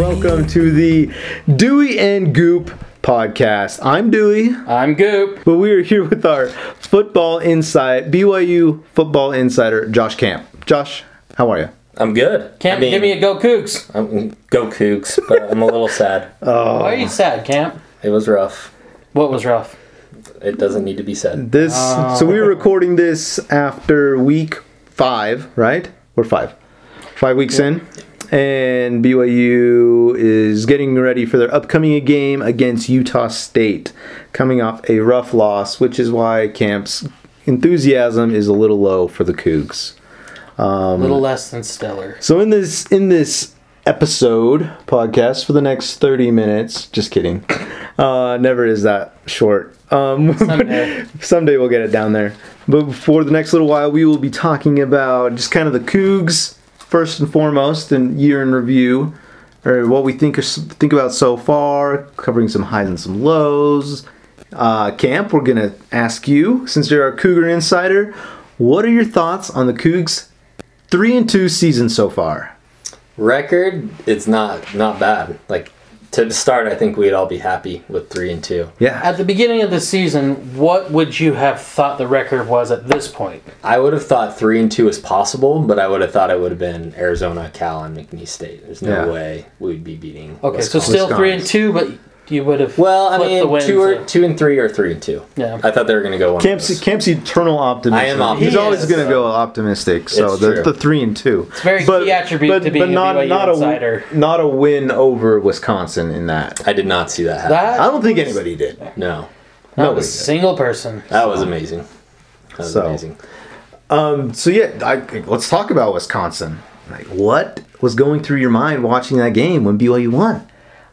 welcome to the Dewey and Goop podcast. I'm Dewey, I'm Goop. but we are here with our football insight, BYU football insider, Josh Camp. Josh, how are you? I'm good. Camp, I mean, give me a go Cougs. I'm, go Cougs, but I'm a little sad. Oh. Why are you sad, Camp? It was rough. What was rough? It doesn't need to be said. This oh. so we were recording this after week five, right? We're five, five weeks in, and BYU is getting ready for their upcoming game against Utah State, coming off a rough loss, which is why Camp's enthusiasm is a little low for the Cougs. a Um, little less than stellar. So in this in this episode podcast for the next 30 minutes, just kidding. Uh, never is that short. Um, Someday. someday we'll get it down there. But for the next little while, we will be talking about just kind of the Cougs first and foremost, and year in review, or what we think think about so far, covering some highs and some lows. Uh, Camp, we're gonna ask you, since you're our Cougar insider, what are your thoughts on the Cougs three and two season so far? Record, it's not not bad. Like to start, I think we'd all be happy with three and two. Yeah, At the beginning of the season, what would you have thought the record was at this point? I would have thought three and two is possible, but I would have thought it would have been Arizona, Cal, and McNeese State. There's no Yeah. way we'd be beating. Okay, so Wisconsin. still three and two, but you would have. Well, I flipped the mean, two or and- two and three or three and two. Yeah. I thought they were going to go one. of Camp's, those. Camp's eternal optimism. I am optimistic. He's optimistic. always going is. to go optimistic. So It's the, true. the three and two. It's a very key attribute to being a BYU insider. A, not a win over Wisconsin in that. I did not see that happen. That I don't think anybody did. no, not nobody a did. single person. that was amazing. That was So- amazing. Um, so yeah, I, let's talk about Wisconsin. Like, what was going through your mind watching that game when BYU won?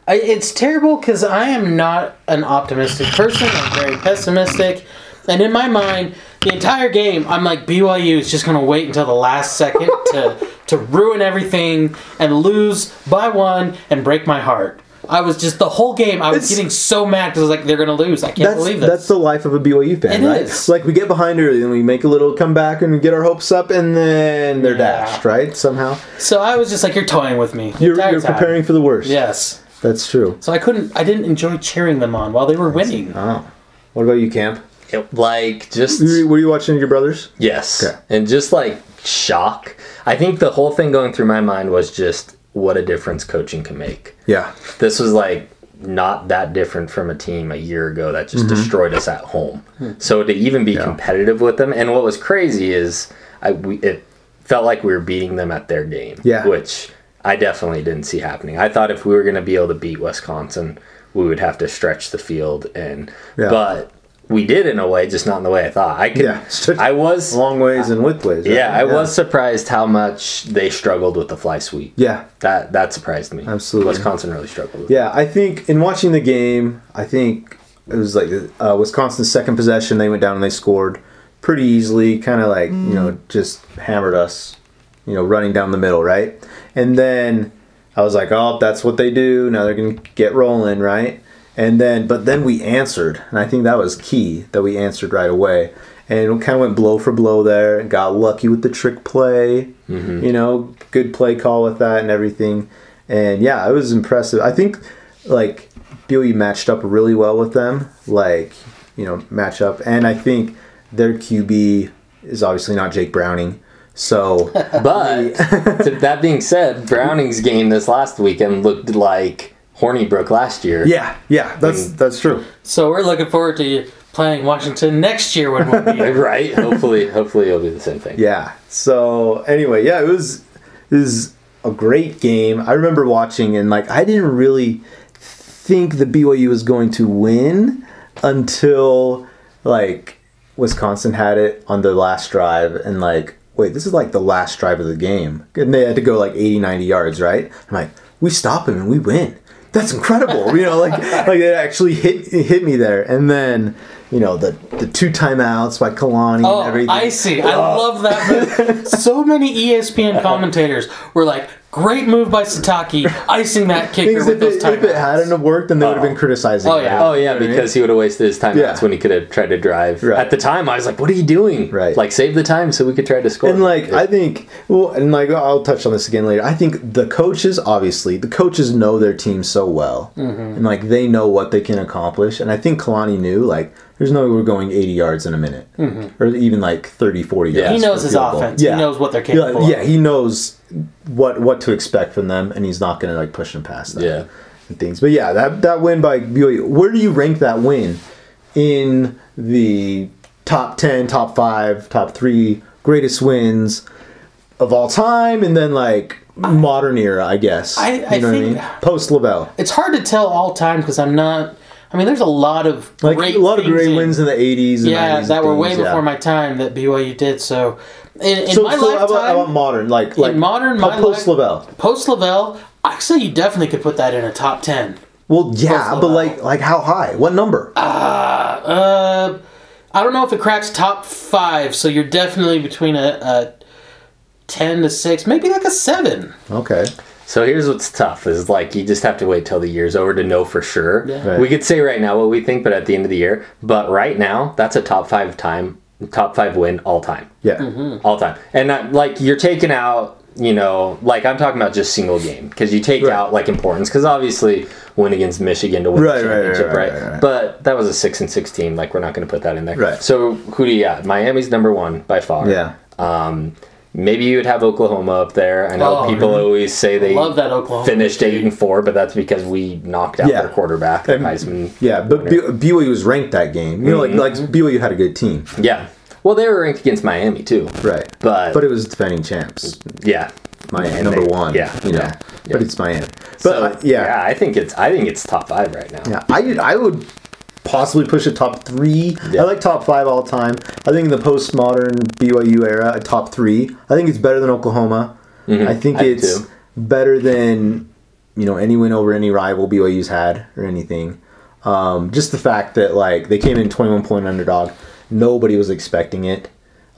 I, it's terrible because I am not an optimistic person. I'm very pessimistic. And in my mind, the entire game, I'm like, BYU is just going to wait until the last second to, to ruin everything and lose by one and break my heart. I was just, the whole game, I was It's- getting so mad because I was like, they're going to lose. I can't That's believe this. that's the life of a BYU fan, It right? is. Like we get behind early and we make a little comeback and we get our hopes up and then they're Yeah. dashed, right? Somehow so I was just like, you're toying with me. you're, you're preparing for the worst. Yes. That's true. So I couldn't, I didn't enjoy cheering them on while they were winning. Oh, what about you, Camp? It- like just Were you, were you watching your brothers? Yes. Okay. And just like shock. I think the whole thing going through my mind was just what a difference coaching can make. Yeah. This was like not that different from a team a year ago that just mm-hmm. destroyed us at home. Hmm. So to even be Yeah. competitive with them, and what was crazy is I we, it felt like we were beating them at their game. Yeah. Which I definitely didn't see happening. I thought if we were going to be able to beat Wisconsin, we would have to stretch the field, and Yeah. but we did in a way, just not in the way I thought. I could. Yeah, I was Long ways and width ways. right? yeah, I was surprised how much they struggled with the fly sweep. Yeah. That that surprised me. Absolutely. Wisconsin really struggled. With Yeah, I think in watching the game, I think it was like uh, Wisconsin's second possession. They went down and they scored pretty easily. Kind of like you know just hammered us, you know, running down the middle, right? And then I was like, oh, that's what they do. Now they're gonna get rolling, right? And then, but then we answered, and I think that was key that we answered right away. And kind of went blow for blow there. and Got lucky with the trick play. Mm-hmm. You know, good play call with that and everything. And yeah, it was impressive. I think like BYU matched up really well with them. Like you know, match up, and I think their QB is obviously not Jake Browning. So But to that being said, Browning's game this last weekend looked like Hornibrook last year. yeah, yeah, that's that's true. So we're looking forward to playing Washington next year when we'll be Right. Hopefully, hopefully it'll be the same thing. Yeah. So anyway, yeah, it was it was a great game. I remember watching and like I didn't really think the BYU was going to win until like Wisconsin had it on the last drive and like wait, this is like the last drive of the game. And they had to go like 80 90 yards, right? I'm like, we stop him and we win. That's incredible. you know, like like it actually hit it hit me there. And then you know the the two timeouts by Kalani Oh, and everything. I see. I oh. love that. so many ESPN commentators were like, Great move by Sitake, icing that kicker with if, those it, if it hadn't have worked, then they would have been criticizing. Oh, it. yeah. Oh yeah, You know what I mean? because he would have wasted his time. Yeah. That's when he could have tried to drive. Right. At the time, I was like, "What are you doing? Right. Like save the time so we could try to score." And like I think, well, and like I'll touch on this again later. I think the coaches, obviously, the coaches know their team so well, Mm-hmm. and like they know what they can accomplish. And I think Kalani knew like there's no way we're going 80 yards in a minute, mm-hmm. or even like 30, 40 yards. Yeah. He knows his field goal. offense. He knows what they're Yeah, capable yeah, of. he knows what what to expect from them, and he's not going to like push them past that. Yeah. and things. But yeah, that that win by BYU. Where do you rank that win in the top ten, top five, top three greatest wins of all time, and then like modern era, I guess. I- I you know think- I mean? Post LaVell. It's hard to tell all time because I'm not. I mean, there's a lot of Like great a lot of things great in- wins in the eighties. Yeah, 90s that were and way things, before yeah. my time that BYU did. So, in, in So, my so how, about, modern? Like like modern, post LaVell. post LaVell, I say you definitely could put that in a top ten. Well, yeah, but like like how high? What number? Uh, I don't know if it cracks top five. So you're definitely between a, a ten to six, maybe like a seven. okay. So here's what's tough is like you just have to wait till the year's over to know for sure. Yeah. Right. We could say right now what we think, but at the end of the year. But right now, that's a top five time, top five win all time, Yeah. Mm-hmm. all time. And not, like you're taking out, you know, like I'm talking about just single game because you take Right. out like importance because obviously win against Michigan to win Right, the right, right, championship, right, right, right, right. But that was a six and six team. Like we're not going to put that in there. Right. So who do you got? Miami's number one by far. Yeah. Um, maybe you would have Oklahoma up there. I know Oh, people always say they Love that Oklahoma finished eight and four, but that's because we knocked out Yeah. their quarterback, the Heisman. Yeah, but B- BYU was ranked that game. You know, like like BYU had a good team, Yeah. Well, they were ranked against Miami too. right? But, But it was defending champs, yeah, Miami number they- one. yeah, you know, yeah, but it's Miami. But so uh, yeah, I think it's I think it's top five right now. yeah, I I would possibly push a top three. Yeah. I like top five all time. I think in the postmodern BYU era, a top three. I think it's better than Oklahoma. I think Mm-hmm. I it's too. better than you know any win over any rival BYU's had or anything. Um, just the fact that like they came in 21 point underdog, nobody was expecting it.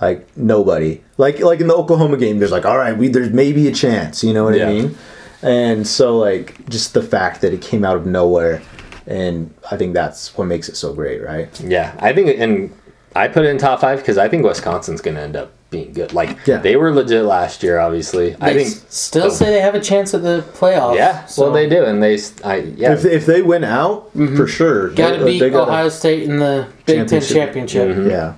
Like nobody. Like like in the Oklahoma game, there's like, all right, we there's maybe a chance. You know what Yeah. I mean? And so like just the fact that it came out of nowhere, and I think that's what makes it so great, right? Yeah, I think, and I put it in top five because I think Wisconsin's going to end up being good. Like Yeah. they were legit last year, obviously. I think. s- still say they have a chance at the playoffs. Yeah, so well they do, and they, s- I yeah, If, if they win out, for sure, Got to beat Ohio State in the Big Ten Championship. championship. Mm-hmm. Yeah,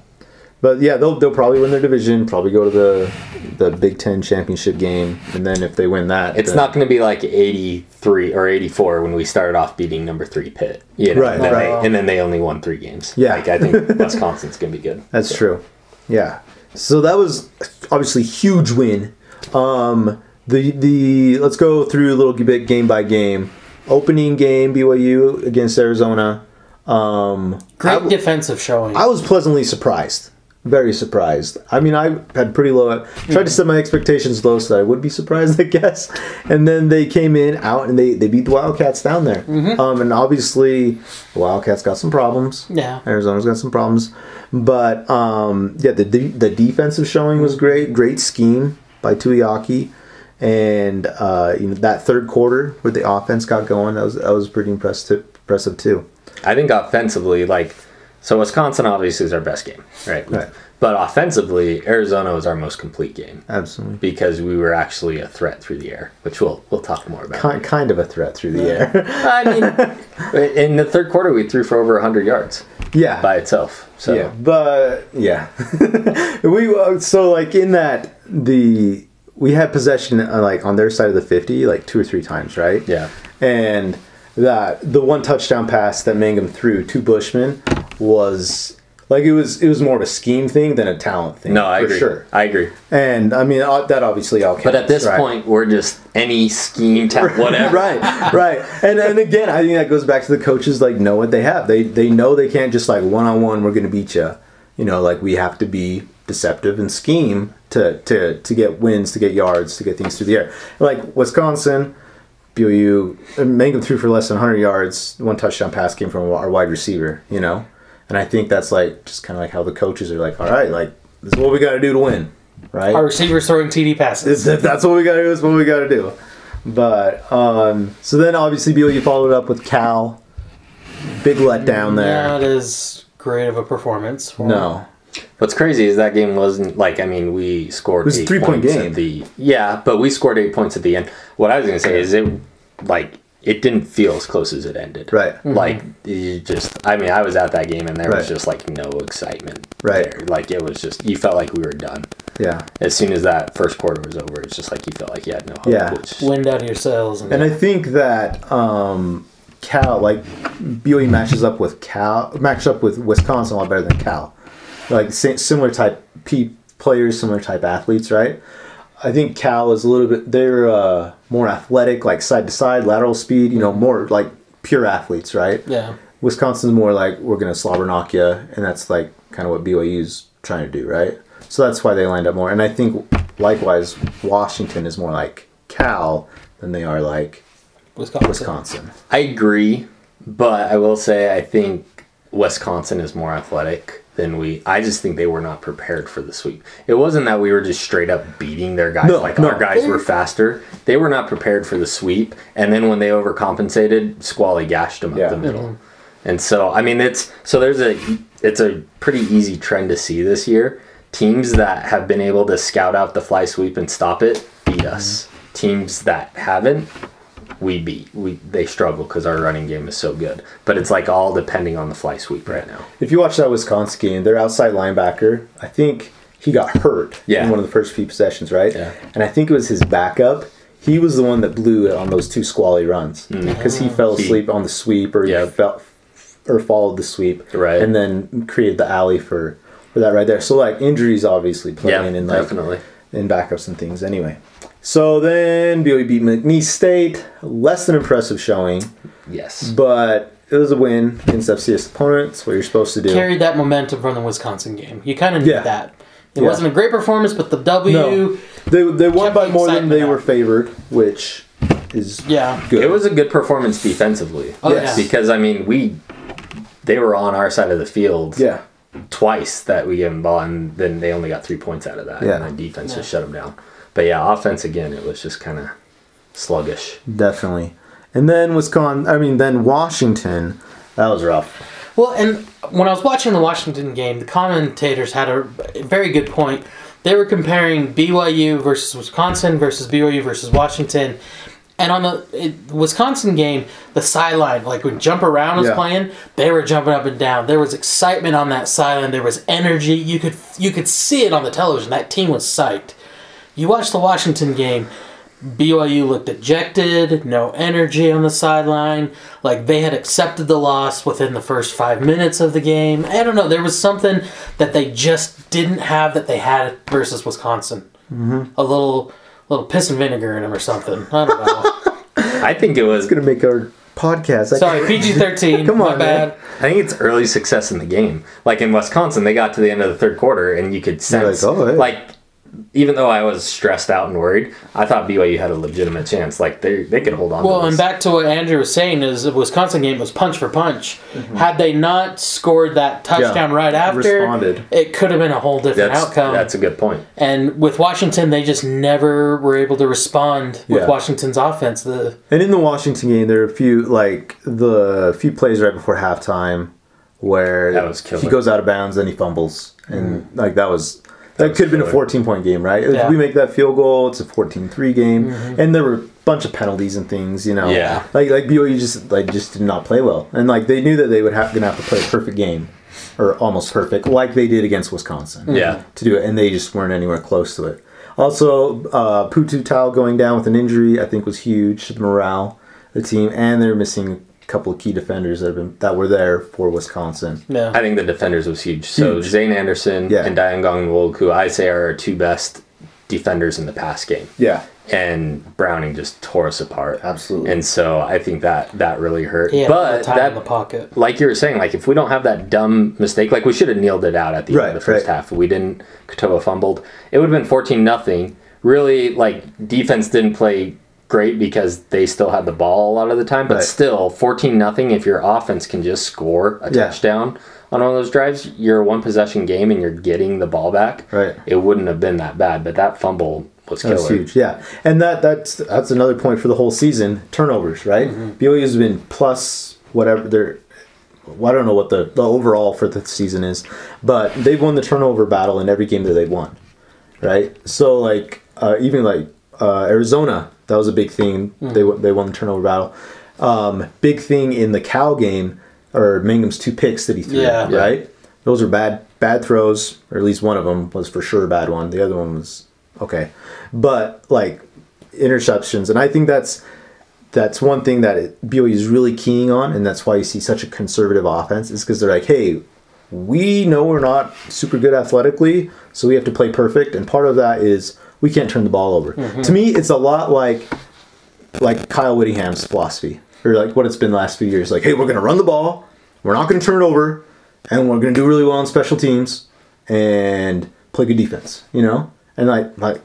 but yeah, they'll they'll probably win their division. Probably go to the the Big Ten championship game, and then if they win that, It's then- not going to be like 83 or 84 when we started off beating number three Pitt. You know, Right, and, then right. They, and then they only won three games. Yeah. Like, I think Wisconsin's going to be good. That's true. Yeah. So that was obviously huge win. Um, the the let's go through a little bit game by game. Opening game BYU against Arizona. Um, Great I w- defensive showing. I was pleasantly surprised. Very surprised. I mean, I had pretty low. Tried to set my expectations low so that I would be surprised, I guess. And then they came in out and they, they beat the Wildcats down there. Um, and obviously, the Wildcats got some problems. yeah. Arizona's got some problems, but um, yeah, the de- the defensive showing was great. Great scheme by Tuiaki, and uh, you know that third quarter where the offense got going, that was that was pretty impressive. Impressive too. I think offensively, like, so Wisconsin obviously is our best game, right? Right. But offensively, Arizona was our most complete game Absolutely, because we were actually a threat through the air, which we'll we'll talk more about. kind kind of a threat through the air. I mean, in the third quarter, we threw for over 100 yards yeah, by itself. So yeah, but yeah, we uh, so like in that the we had possession uh, like on their side of the fifty like two or three times, right? yeah. and that the one touchdown pass that Mangum threw to Bushman was like it was it was more of a scheme thing than a talent thing. No, I for agree. sure. I agree. And I mean uh, that obviously all. Counts, But at this right? point, we're just any scheme, tap, whatever. right, right, and and again, I think that goes back to the coaches like know what they have. They they know they can't just like one on one. We're going to beat you. You know, like we have to be deceptive and scheme to to to get wins, to get yards, to get things through the air. Like Wisconsin, BYU, and Mangum threw for less than 100 yards. One touchdown pass came from our wide receiver. You know, and I think that's like just kind of like how the coaches are like, all right, like this is what we got to do to win, right? Our receivers throwing TD passes. If if that's what we got to do, it's what we got to do. But um, so then obviously BYU followed up with Cal. Big letdown there. Not as great of a performance. For No. What's crazy is that game wasn't like I mean we scored It was a eight three-point game. at the yeah, but we scored eight points at the end. What I was gonna say is it like it didn't feel as close as it ended. Right. Like you just I mean I was at that game and there was just like no excitement. Right. there. Like it was just you felt like we were done. Yeah. As soon as that first quarter was over, it's just like you felt like you had no hope. Yeah. Which, Wind out of your sails. And, And I think that um, Cal, like BYU matches up with Cal, matches up with Wisconsin a lot better than Cal. Like similar type P players, similar type athletes, right? I think Cal is a little bit. They're uh, more athletic, like side to side, lateral speed. You know, more like pure athletes, right? yeah. Wisconsin's more like we're gonna slobber knock you, and that's like kind of what BYU's trying to do, right? So that's why they lined up more. And I think likewise, Washington is more like Cal than they are like Wisconsin. Wisconsin. I agree, but I will say I think Wisconsin is more athletic than we. I just think they were not prepared for the sweep. It wasn't that we were just straight up beating their guys No, like no. our guys were faster. They were not prepared for the sweep, and then when they overcompensated, Squally gashed them Yeah. up the middle. And so I mean it's so there's a it's a pretty easy trend to see this year. Teams that have been able to scout out the fly sweep and stop it beat us. Mm-hmm. Teams that haven't we beat. We they struggle because our running game is so good. But it's like all depending on the fly sweep right now. If you watch that Wisconsin game, their outside linebacker, I think he got hurt Yeah. in one of the first few possessions, right? Yeah. And I think it was his backup. He was the one that blew it on those two squally runs because he fell Mm. He- asleep on the sweep or Yeah. he fell or followed the sweep, Right. And then created the alley for for that right there. So like injuries obviously Yeah, playing in like definitely. In backups and things. Anyway, so then BYU beat McNeese State, less than impressive showing, Yes. but it was a win against FCS opponents. What you're supposed to do. Carried that momentum from the Wisconsin game. You kind of knew Yeah. that. It Yeah. wasn't a great performance, but the W. No. They they won by the more than they excitement were favored, which is Yeah. good. It was a good performance defensively. Oh, Yes. yeah. Because I mean we they were on our side of the field yeah, twice that we gave them ball and then they only got three points out of that. Yeah. And then defense Yeah. just shut them down. But yeah, offense again, it was just kind of sluggish. definitely. And then Wisconsin, I mean, then Washington, that was rough. Well, and when I was watching the Washington game, the commentators had a very good point. They were comparing BYU versus Wisconsin versus BYU versus Washington. And on the it, Wisconsin game, the sideline, like when Jump Around was Yeah. playing, they were jumping up and down. There was excitement on that sideline. There was energy. You could you could see it on the television. That team was psyched. You watch the Washington game, BYU looked dejected, no energy on the sideline. Like they had accepted the loss within the first five minutes of the game. I don't know. There was something that they just didn't have that they had versus Wisconsin. Mm-hmm. A little, little piss and vinegar in them or something. I don't know. I think it was It's gonna make our podcast. I Sorry, PG thirteen. Come my on, bad. man. I think it's early success in the game. Like in Wisconsin, they got to the end of the third quarter, and you could sense, like, oh, hey. like, even though I was stressed out and worried, I thought BYU had a legitimate chance. Like they they could hold on. Well, to and back to what Andrew was saying is the Wisconsin game was punch for punch. Had they not scored that touchdown Mm-hmm. Yeah, right after, responded. it could have been a whole different that's outcome. that's a good point. And with Washington, they just never were able to respond with Yeah. Washington's offense. The And in the Washington game, there are a few like the few plays right before halftime where That was he goes out of bounds, then he fumbles, and like that was that, was could have been a 14 point game, right? If we make that field goal, it's a 14-3 game, and there were a bunch of penalties and things, you know. Yeah. like like BYU just like just did not play well, and like they knew that they would have gonna have to play a perfect game. Or almost perfect, like they did against Wisconsin. Yeah. To do it, and they just weren't anywhere close to it. Also, uh, Pututau going down with an injury, I think, was huge to the morale of the team, and they're missing a couple of key defenders that have been that were there for Wisconsin. yeah, I think the defenders was huge. So Huge. Zayne Anderson Yeah. and Dayan Ghanwoloku, who I say are our two best defenders in the pass game, Yeah, and Browning just tore us apart. Absolutely. And so I think that that really hurt. he had the but time in the that, pocket. like you were saying, like if we don't have that dumb mistake, like we should have kneeled it out at the Right, end of the first right. half. We didn't. Katoa fumbled. It would have been fourteen nothing. Really, like defense didn't play great because they still had the ball a lot of the time. But Right. still, fourteen nothing. If your offense can just score a Yeah. touchdown on one of those drives, you're a one possession game and you're getting the ball back. Right. It wouldn't have been that bad. But that fumble was killer. That's huge, yeah. And that that's that's another point for the whole season. Turnovers, right? Mm-hmm. BYU's been plus whatever they're. Well, I don't know what the, the overall for the season is, but they've won the turnover battle in every game that they've won, right? So like uh, even like uh, Arizona, that was a big thing. Mm-hmm. They won- they won the turnover battle. Um, big thing in the Cal game or Mangum's two picks that he threw, Yeah. Yeah. right? Those are bad bad throws, or at least one of them was for sure a bad one. The other one was okay, but like interceptions, and I think that's that's one thing that it, BYU is really keying on, and that's why you see such a conservative offense. Is because they're like, hey, we know we're not super good athletically, so we have to play perfect, and part of that is we can't turn the ball over. Mm-hmm. To me, it's a lot like like Kyle Whittingham's philosophy, or like what it's been the last few years. Like, hey, we're gonna run the ball, we're not gonna turn it over, and we're gonna do really well on special teams and play good defense. You know, and like like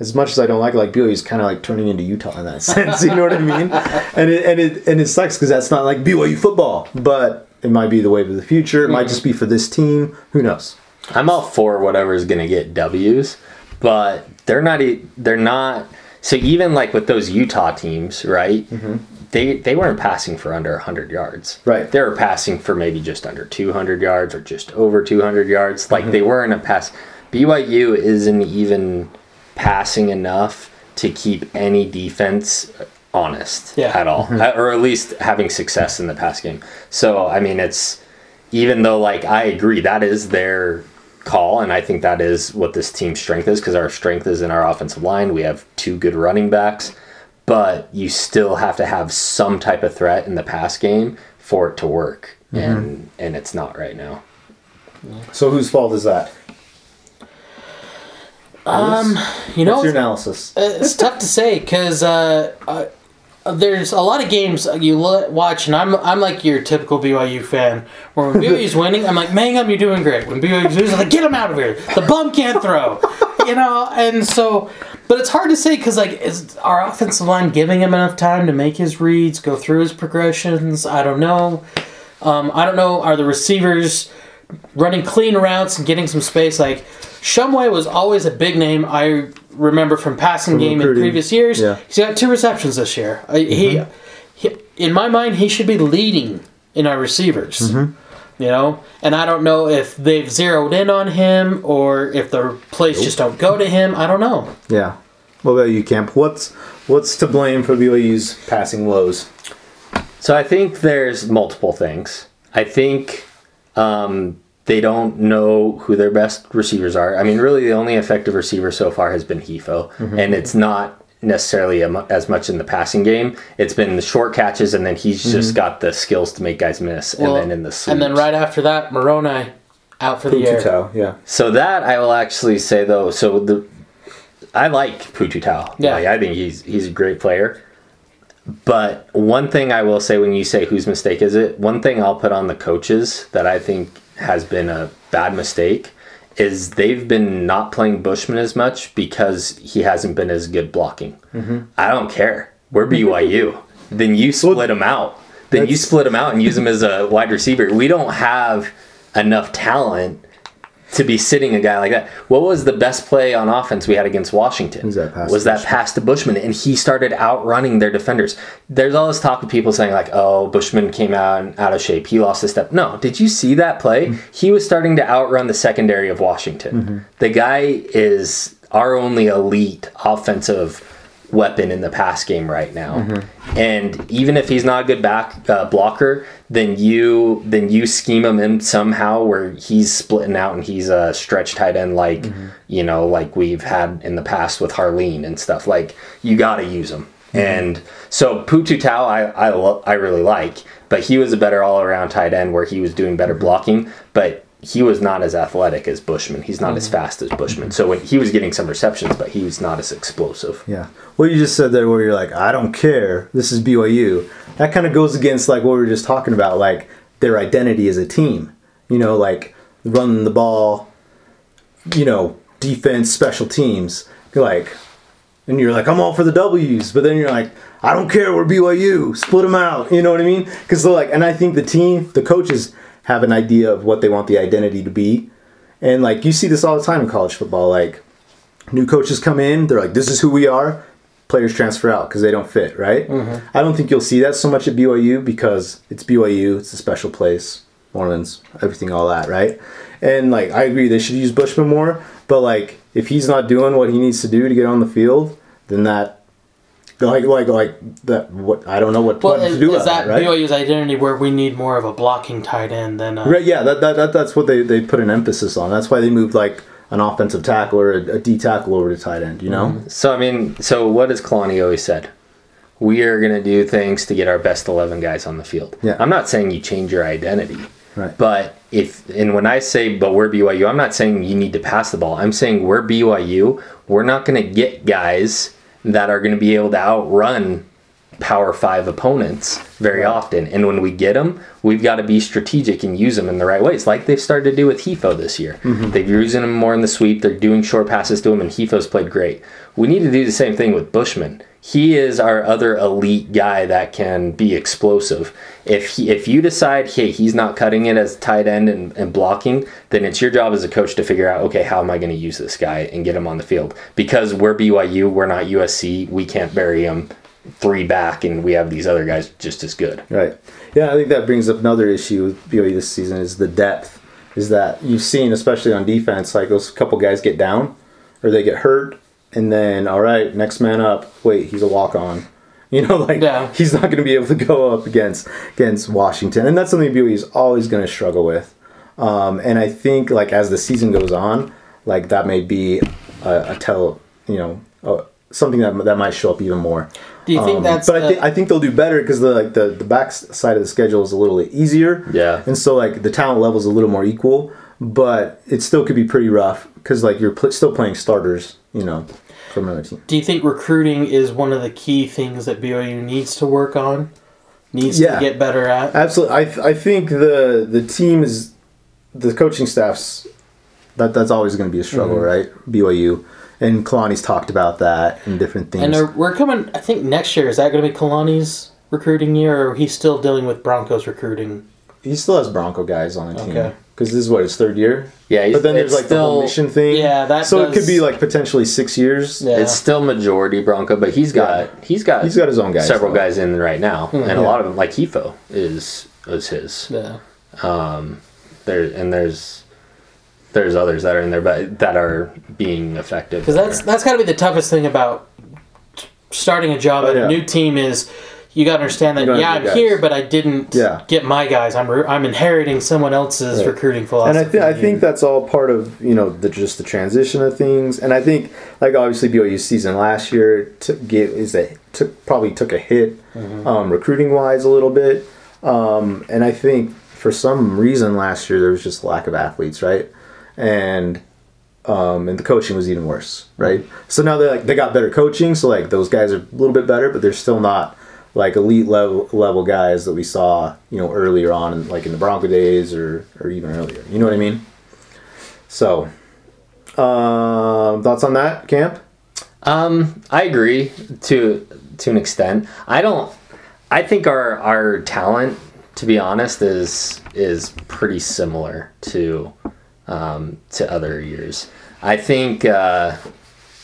as much as I don't like like BYU is kind of like turning into Utah in that sense. You know what I mean? And it and it and it sucks because that's not like BYU football, but it might be the wave of the future. It might mm-hmm. just be for this team. Who knows? I'm all for whatever's gonna get W's, but they're not. They're not. So even like with those Utah teams, right? They they weren't passing for under 100 yards. Right. They were passing for maybe just under 200 yards or just over 200 yards. Like they weren't a pass. BYU isn't even passing enough to keep any defense honest Yeah. at all, Uh, or at least having success in the pass game. So I mean, it's even though like I agree that is their call, and I think that is what this team's strength is because our strength is in our offensive line. We have two good running backs, but you still have to have some type of threat in the pass game for it to work, and and it's not right now. So whose fault is that? Um, you know, What's your analysis? it's tough to say because uh, uh, there's a lot of games you watch, and I'm I'm like your typical BYU fan. Where when BYU's winning, I'm like, Mangum, you're doing great. When BYU's losing, I'm like, get him out of here. The bum can't throw, you know. And so, but it's hard to say because like, is our offensive line giving him enough time to make his reads, go through his progressions? I don't know. Um, I don't know. Are the receivers running clean routes and getting some space? Like Shumway was always a big name. I remember from passing game in previous years. Yeah. He's got two receptions this year. Uh, He, he, in my mind, he should be leading in our receivers. You know, and I don't know if they've zeroed in on him or if the plays just don't go to him. I don't know. Yeah. What about you, Camp? What's what's to blame for BYU's passing woes? So I think there's multiple things. I think um, they don't know who their best receivers are. I mean, really, the only effective receiver so far has been Hifo, mm-hmm. and it's not necessarily as much in the passing game. It's been the short catches, and then he's just mm-hmm. got the skills to make guys miss, Well, and then in the sweeps. and then right after that, Moroni out for the year. Pututau, yeah. So that I will actually say though. So the I like Pututau. Yeah. Like, I think he's he's a great player. But one thing I will say when you say whose mistake is it, one thing I'll put on the coaches that I think has been a bad mistake is they've been not playing Bushman as much because he hasn't been as good blocking. Mm-hmm. I don't care. We're BYU. then you split him out. Then you split him out and use him as a wide receiver. We don't have enough talent to be sitting a guy like that. What was the best play on offense we had against Washington? Was that pass was to that pass to Bushman, and he started outrunning their defenders. There's all this talk of people saying like, "Oh, Bushman came out and out of shape. He lost a step." No, did you see that play? Mm-hmm. He was starting to outrun the secondary of Washington. The guy is our only elite offensive weapon in the pass game right now. Mm-hmm. And even if he's not a good back uh, blocker, then you then you scheme him in somehow where he's splitting out and he's a stretch tight end like Mm-hmm. you know like we've had in the past with Harline and stuff. Like you got to use him. Mm-hmm. And so Pututau, I I, lo- I really like, but he was a better all around tight end where he was doing Mm-hmm. better blocking, but he was not as athletic as Bushman. He's not Mm-hmm. as fast as Bushman. So when he was getting some receptions, but he was not as explosive. Yeah. What you just said there, where you're like, I don't care. This is BYU. That kind of goes against like what we were just talking about, like their identity as a team. You know, like running the ball. You know, defense, special teams. You're like, and you're like, I'm all for the W's, but then you're like, I don't care. We're BYU. Split them out. You know what I mean? Because they're like, and I think the team, the coaches have an idea of what they want the identity to be, and like you see this all the time in college football, like new coaches come in, they're like, "This is who we are." Players transfer out because they don't fit, right? Mm-hmm. I don't think you'll see that so much at BYU because it's BYU, it's a special place, Mormons, everything, all that, right? And like, I agree they should use Bushman more, but like, if he's not doing what he needs to do to get on the field, then that, like, like, like that. What I don't know what, Well, what is, to do is about that that, right? BYU's identity where we need more of a blocking tight end than a, Right, yeah, that, that, that that's what they, they put an emphasis on. That's why they moved like an offensive tackle or a, a D tackle over to tight end. You know, mm-hmm. So I mean, so what has Kalani always said? We are going to do things to get our best eleven guys on the field. Yeah. I'm not saying you change your identity, right? but if and when I say but we're BYU, I'm not saying you need to pass the ball. I'm saying we're BYU. We're not going to get guys that are going to be able to outrun Power Five opponents very often. And when we get them, we've got to be strategic and use them in the right ways, like they've started to do with Hifo this year. Mm-hmm. They've using him more in the sweep. They're doing short passes to him, and Hifo's played great. We need to do the same thing with Bushman. He is our other elite guy that can be explosive. If he, if you decide, hey, he's not cutting it as tight end and, and blocking, then it's your job as a coach to figure out, okay, how am I going to use this guy and get him on the field? Because we're BYU, we're not USC. We can't bury him three back, and we have these other guys just as good. Right. Yeah, I think that brings up another issue with BYU this season is the depth. Is that you've seen, especially on defense, like those couple guys get down or they get hurt, and then all right, next man up. Wait, he's a walk on. You know, like Yeah. he's not going to be able to go up against against Washington, and that's something BYU is always going to struggle with. Um, and I think like as the season goes on, like that may be a, a tell, you know, uh, something that that might show up even more. do you think Um, that's but I think I think they'll do better because the like the the back side of the schedule is a little easier. Yeah. and so like the talent level is a little more equal, but it still could be pretty rough because like you're pl- still playing starters, you know, from another team. Do you think recruiting is one of the key things that BYU needs to work on? Needs Yeah. to get better at? Absolutely, I th- I think the the team is the coaching staff's that that's always going to be a struggle, Mm-hmm. right? BYU and Kalani's talked about that and different things. And are, we're coming, I think next year, is that going to be Kalani's recruiting year or he's still dealing with Broncos recruiting? He still has Bronco guys on the team Okay. because this is what his third year. Yeah, he's- but then there's it's like the whole mission thing. Yeah, that so it could be like potentially six years. Yeah. It's still majority Bronco, but he's got Yeah. he's got He's got his own guys, several though. guys in right now, and a lot of them like Hifo is is his. Yeah. Um, There and there's there's others that are in there, but that are being effective. Because that's that's got to be the toughest thing about starting a job Oh, at yeah. a new team is you got to understand that yeah I'm guys. here but I didn't Yeah. get my guys I'm re- I'm inheriting someone else's Right. recruiting philosophy and I think I think that's all part of you know the just the transition of things. And I think like obviously BYU's season last year took get is a took probably took a hit um, recruiting wise a little bit. Um, and I think for some reason last year there was just lack of athletes, right? And um, and the coaching was even worse, right? So now they like they got better coaching, so like those guys are a little bit better, but they're still not like elite level level guys that we saw, you know, earlier on, in, like in the Bronco days or or even earlier. You know what I mean? So, um, thoughts on that, Camp? Um, I agree to to an extent. I don't. I think our our talent, to be honest, is is pretty similar to um, to other years. I think uh,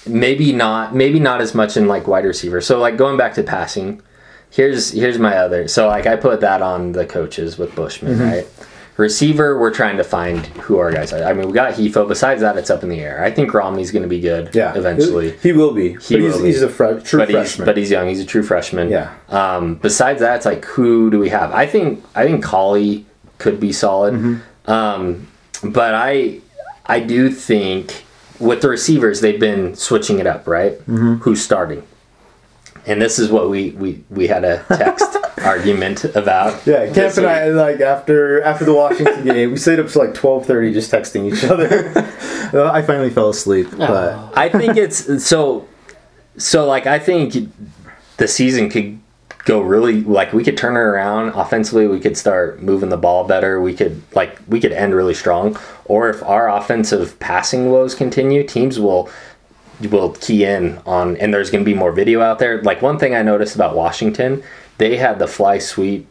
maybe not maybe not as much in like wide receiver. So like going back to passing, here's here's my other. So like I put that on the coaches with Bushman, Mm-hmm. right? Receiver, we're trying to find who our guys are. I mean, we got Hifo. Besides that, it's up in the air. I think Romney's going to be good. Yeah, eventually. he will be. He he's, be. he's a fre- true but he's freshman. but he's young. He's a true freshman. Yeah. Um, besides that, it's like who do we have? I think I think Collie could be solid. Mm-hmm. Um, but I I do think with the receivers they've been switching it up, right? Mm-hmm. Who's starting? And this is what we we we had a text argument about. yeah, Camp and week. I like after after the Washington game, we stayed up to like twelve thirty just texting each other. I finally fell asleep, oh. but I think it's so. So like I think the season could go really like we could turn it around offensively. We could start moving the ball better. We could like we could end really strong. Or if our offensive passing woes continue, teams will will key in on and there's going to be more video out there. Like one thing I noticed about Washington, they had the fly sweep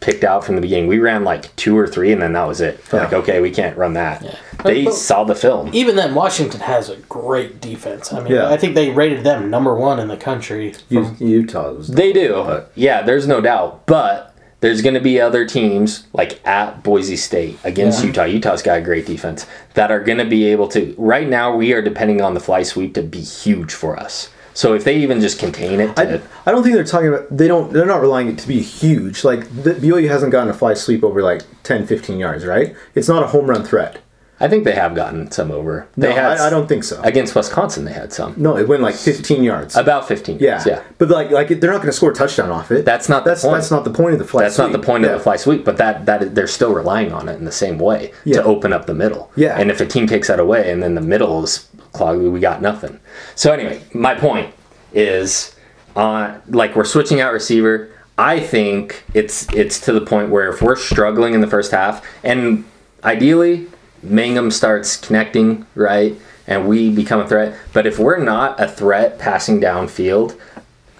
picked out from the beginning. We ran like two or three, and then that was it. Yeah. Like, okay, we can't run that. Yeah. They But- saw the film. Even then, Washington has a great defense. I mean, Yeah. I think they rated them number one in the country. U- Utah was. They do. Yeah, there's no doubt. But there's going to be other teams like at Boise State against Yeah. Utah. Utah's got a great defense that are going to be able to. Right now, we are depending on the fly sweep to be huge for us. So if they even just contain it, I, I don't think they're talking about they don't they're not relying it to be huge like the, BYU hasn't gotten a fly sweep over like 10 15 yards right it's not a home run threat I think they have gotten some over. no They had I, I don't think so against Wisconsin. They had some no it went like 15 yards about 15. yeah yards, yeah. but like like they're not going to score a touchdown off it That's not the that's point. that's not the point of the fly That's not the sweep. point Yeah. of the fly sweep, but that that they're still relying on it in the same way Yeah. to open up the middle. Yeah. And if a team takes that away and then the middle is clogged, we got nothing. So anyway, my point is, uh, like we're switching out receiver. I think it's it's to the point where if we're struggling in the first half, and ideally Mangum starts connecting right, and we become a threat. But if we're not a threat passing downfield,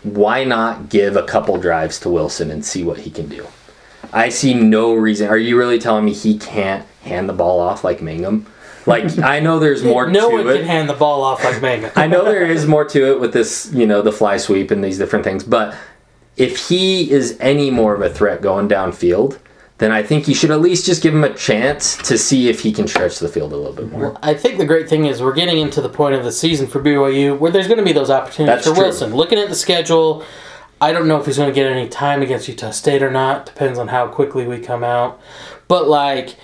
why not give a couple drives to Wilson and see what he can do? I see no reason. Are you really telling me he can't hand the ball off like Mangum? Like I know there's more no to one it. can hand the ball off like Manga. I know there is more to it with this, you know, the fly sweep and these different things, but if he is any more of a threat going downfield, then I think you should at least just give him a chance to see if he can stretch the field a little bit more. I think the great thing is we're getting into the point of the season for BYU where there's going to be those opportunities That's for true. Wilson. Looking at the schedule, I don't know if he's going to get any time against Utah State or not. Depends on how quickly we come out. But like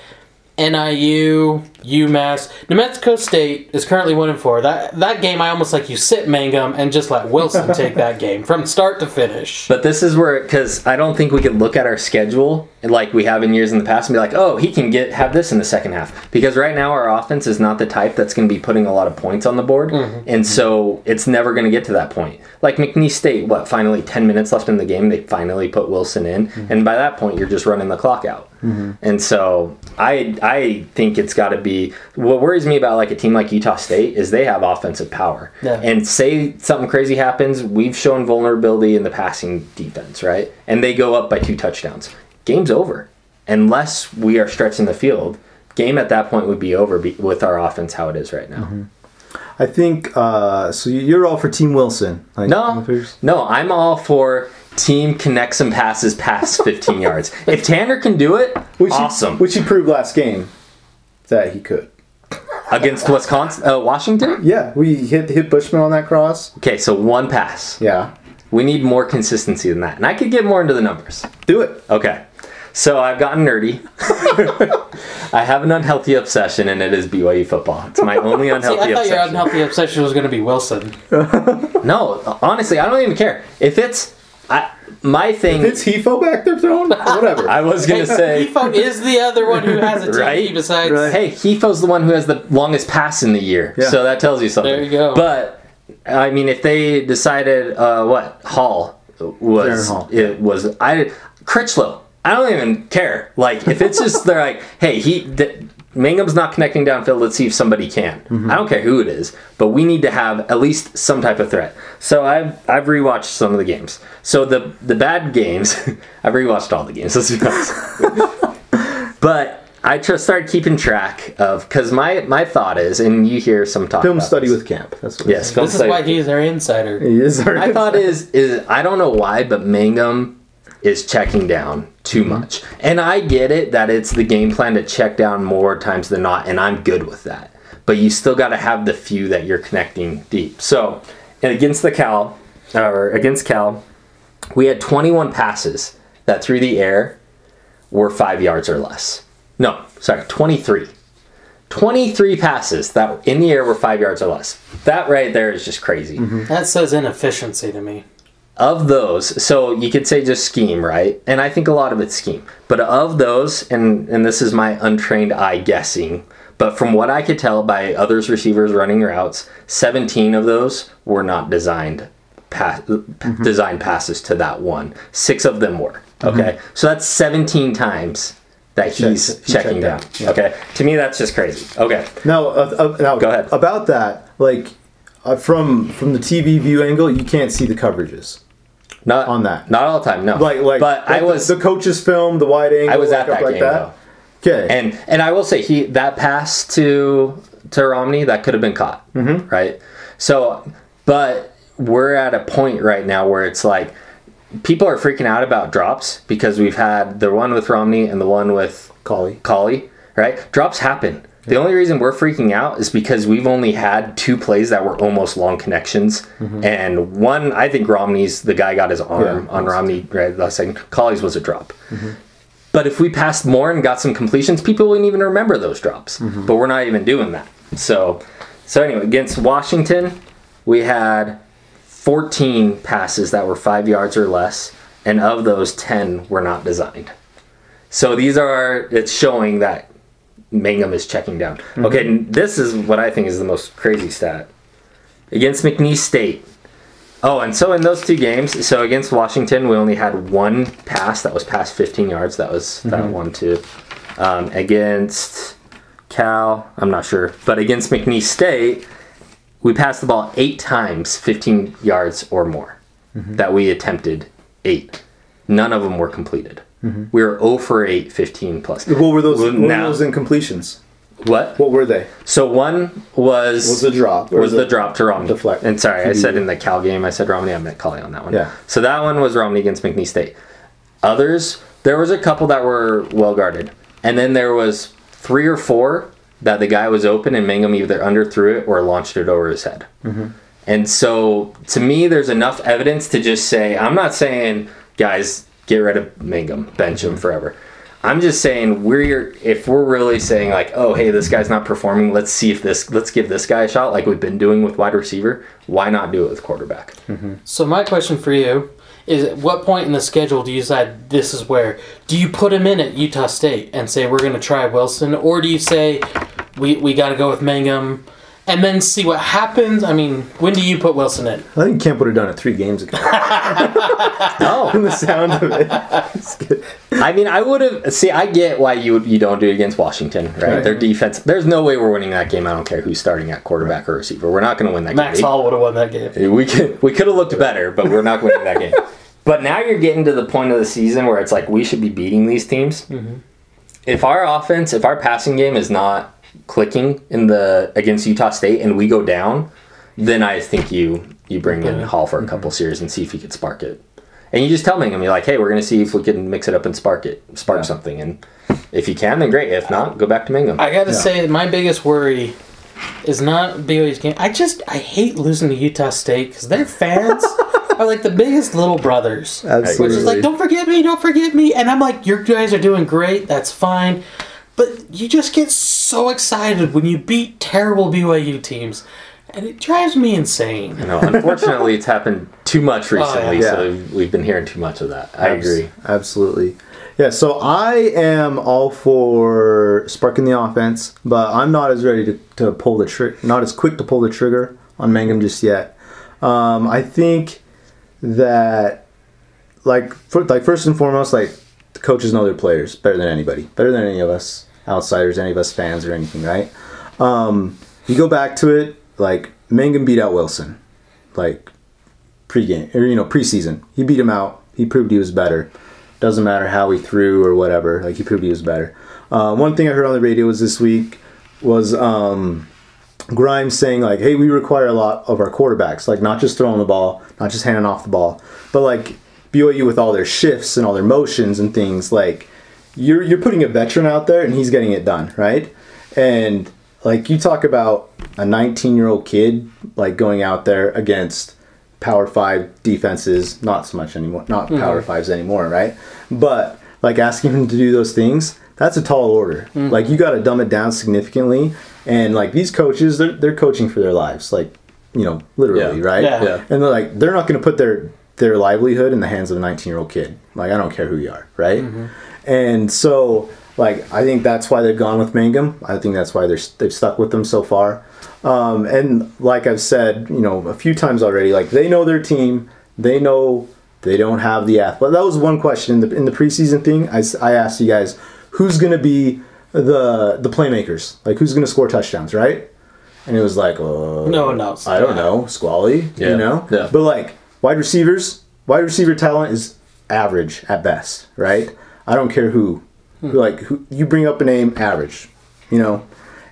NIU, UMass, New Mexico State is currently one and four. That that game, I almost like you sit Mangum and just let Wilson take that game from start to finish. But this is where, because I don't think we could look at our schedule like we have in years in the past and be like, oh, he can get have this in the second half. Because right now our offense is not the type that's going to be putting a lot of points on the board, mm-hmm. and so it's never going to get to that point. Like McNeese State, what finally ten minutes left in the game, they finally put Wilson in, mm-hmm. and by that point you're just running the clock out. And so I I think it's got to be what worries me about like a team like Utah State is they have offensive power. Yeah. And say something crazy happens, we've shown vulnerability in the passing defense, right? And they go up by two touchdowns. Game's over. Unless we are stretching the field, game at that point would be over be- with our offense how it is right now. I think uh, so you're all for Team Wilson like, No, no, I'm all for team connects some passes past 15 yards. If Tanner can do it, which awesome. he, which he proved last game that he could Against Wisconsin, uh, Washington. yeah we hit hit Bushman on that cross Okay, so one pass. yeah We need more consistency than that, and I could get more into the numbers. do it Okay. So I've gotten nerdy. I have an unhealthy obsession, and it is BYU football. It's my only See, unhealthy I thought your obsession. unhealthy obsession was going to be Wilson. no, honestly, I don't even care. If it's I, my thing, it's Hifo back there throwing whatever I was gonna say. Hifo is the other one who has a TD Right? besides. Right. Hey, Hifo's the one who has the longest pass in the year, Yeah. so that tells you something. There you go. But I mean, if they decided uh, what Hall was, Hall. it was I Critchlow. I don't even care. Like if it's just they're like, hey, he th- Mangum's not connecting downfield. Let's see if somebody can. Mm-hmm. I don't care who it is, but we need to have at least some type of threat. So I've I've rewatched some of the games. So the the bad games, I've rewatched all the games. Let's be honest. but I just started keeping track of because my my thought is, and you hear some talk film about study this. with camp that's what Yes, it film This is study. why he's our insider. He is our. My thought is is I don't know why, but Mangum is checking down too mm-hmm. much, and I get it that it's the game plan to check down more times than not, and I'm good with that. But you still got to have the few that you're connecting deep. So, against the Cal, or against Cal, we had 21 passes that through the air were five yards or less. No, sorry, 23. 23 passes that in the air were five yards or less. That right there is just crazy mm-hmm. That says inefficiency to me. Of those so you could say just scheme right? And i think a lot of it's scheme. But of those and and this is my untrained eye guessing but from what i could tell by others receivers running routes 17 of those were not designed pass, designed passes to that one. Six of them were okay? So that's 17 times that he's he checking checked down down, yeah. okay? To me that's just crazy okay? Now, uh, uh, now Go ahead. About that, like uh, from from the TV view angle, you can't see the coverages. Not on that. Not all the time. No. Like like, but like I was. the, the coaches film the wide angle. I was at that like game that. Okay. And and I will say he that pass to to Romney that could have been caught, mm-hmm. right? So, but we're at a point right now where it's like people are freaking out about drops because we've had the one with Romney and the one with Collie. Collie, right? Drops happen. The only reason we're freaking out is because we've only had two plays that were almost long connections, mm-hmm. and one I think Romney's the guy got his arm Yeah, on Romney right last second. Collie's was a drop. Mm-hmm. But if we passed more and got some completions, people wouldn't even remember those drops. Mm-hmm. But we're not even doing that. So, so anyway, against Washington, we had 14 passes that were five yards or less, and of those, 10 were not designed. So these are it's showing that Mangum is checking down. Mm-hmm. Okay, and this is what I think is the most crazy stat against McNeese State. Oh, and so in those two games, so against Washington, we only had one pass that was past 15 yards. That was that mm-hmm. one too. Um, against Cal, I'm not sure, but against McNeese State, we passed the ball eight times, 15 yards or more. Mm-hmm. That we attempted eight. None of them were completed. We were 0 for 8, 15 plus. What were those? Well, what were those incompletions? What? What were they? So one was Was the drop? was the drop to Romney. deflect? And sorry, I said in the Cal game, I said Romney. I meant Collie on that one. Yeah. So that one was Romney against McNeese State. Others, there was a couple that were well guarded, and then there was three or four that the guy was open and Mangum either underthrew it or launched it over his head. Mm-hmm. And so, to me, there's enough evidence to just say, I'm not saying, guys, get rid of Mangum, bench Mm-hmm. him forever. I'm just saying we're if we're really saying like, oh hey, this guy's not performing, let's see if this let's give this guy a shot like we've been doing with wide receiver. Why not do it with quarterback? So my question for you is: At what point in the schedule do you decide this is where? Do you put him in at Utah State and say we're going to try Wilson, or do you say we we got to go with Mangum and then see what happens? I mean, when do you put Wilson in? I think Camp would have done it three games ago. No, the sound of it. I mean I would have. See, I get why you you don't do it against Washington, right? Right. Their defense. There's no way we're winning that game. I don't care who's starting at quarterback or receiver. We're not going to win that Max game. Max Hall would have won that game. We could we could have looked better, but we're not winning that game. But now you're getting to the point of the season where it's like we should be beating these teams. Mm-hmm. If our offense, if our passing game is not clicking in the against Utah State and we go down, then I think you you bring in Hall for a mm-hmm. couple series and see if he could spark it. And you just tell Mangum, you're like, hey, we're gonna see if we can mix it up and spark it, spark something. And if you can, then great. If not, go back to Mangum. I got to say, my biggest worry is not BYU's game. I just I hate losing to Utah State because their fans are like the biggest little brothers. Absolutely. Which is like, don't forget me, don't forget me. And I'm like, your guys are doing great. That's fine. But you just get so excited when you beat terrible BYU teams. And it drives me insane. No, unfortunately, it's happened too much recently, yeah. so we've been hearing too much of that. I Abs- agree. Absolutely. Yeah, so I am all for sparking the offense, but I'm not as ready to, to pull the trigger, not as quick to pull the trigger on Mangum just yet. Um, I think that, like, for, like first and foremost, like the coaches know their players better than anybody, better than any of us outsiders, any of us fans or anything, right? Um, you go back to it, like Mangum beat out Wilson, like pregame or you know preseason. He beat him out. He proved he was better. Doesn't matter how he threw or whatever. Like he proved he was better. Uh, one thing I heard on the radio was this week was um, Grimes saying like, "Hey, we require a lot of our quarterbacks. Like not just throwing the ball, not just handing off the ball, but like BYU with all their shifts and all their motions and things. Like you're you're putting a veteran out there and he's getting it done, right? And like you talk about a 19 year old kid like going out there against power five defenses not so much anymore not mm-hmm. power fives anymore right? But like asking him to do those things that's a tall order. Mm-hmm. Like you got to dumb it down significantly. And like these coaches they're, they're coaching for their lives like you know literally Yeah. right? Yeah. Yeah. and they're like they're not going to put their their livelihood in the hands of a 19 year old kid. Like i don't care who you are right mm-hmm. And so like i think that's why they've gone with mangum i think that's why they're they've stuck with them so far um, and like i've said you know a few times already like they know their team they know they don't have the athlete that was one question in the, in the preseason thing I, I asked you guys who's going to be the the playmakers like who's going to score touchdowns right and it was like uh, No one knows. i don't know squally Yeah. you know Yeah. but like wide receivers wide receiver talent is average at best, right? I don't care who, who like who you bring up a name, average, you know,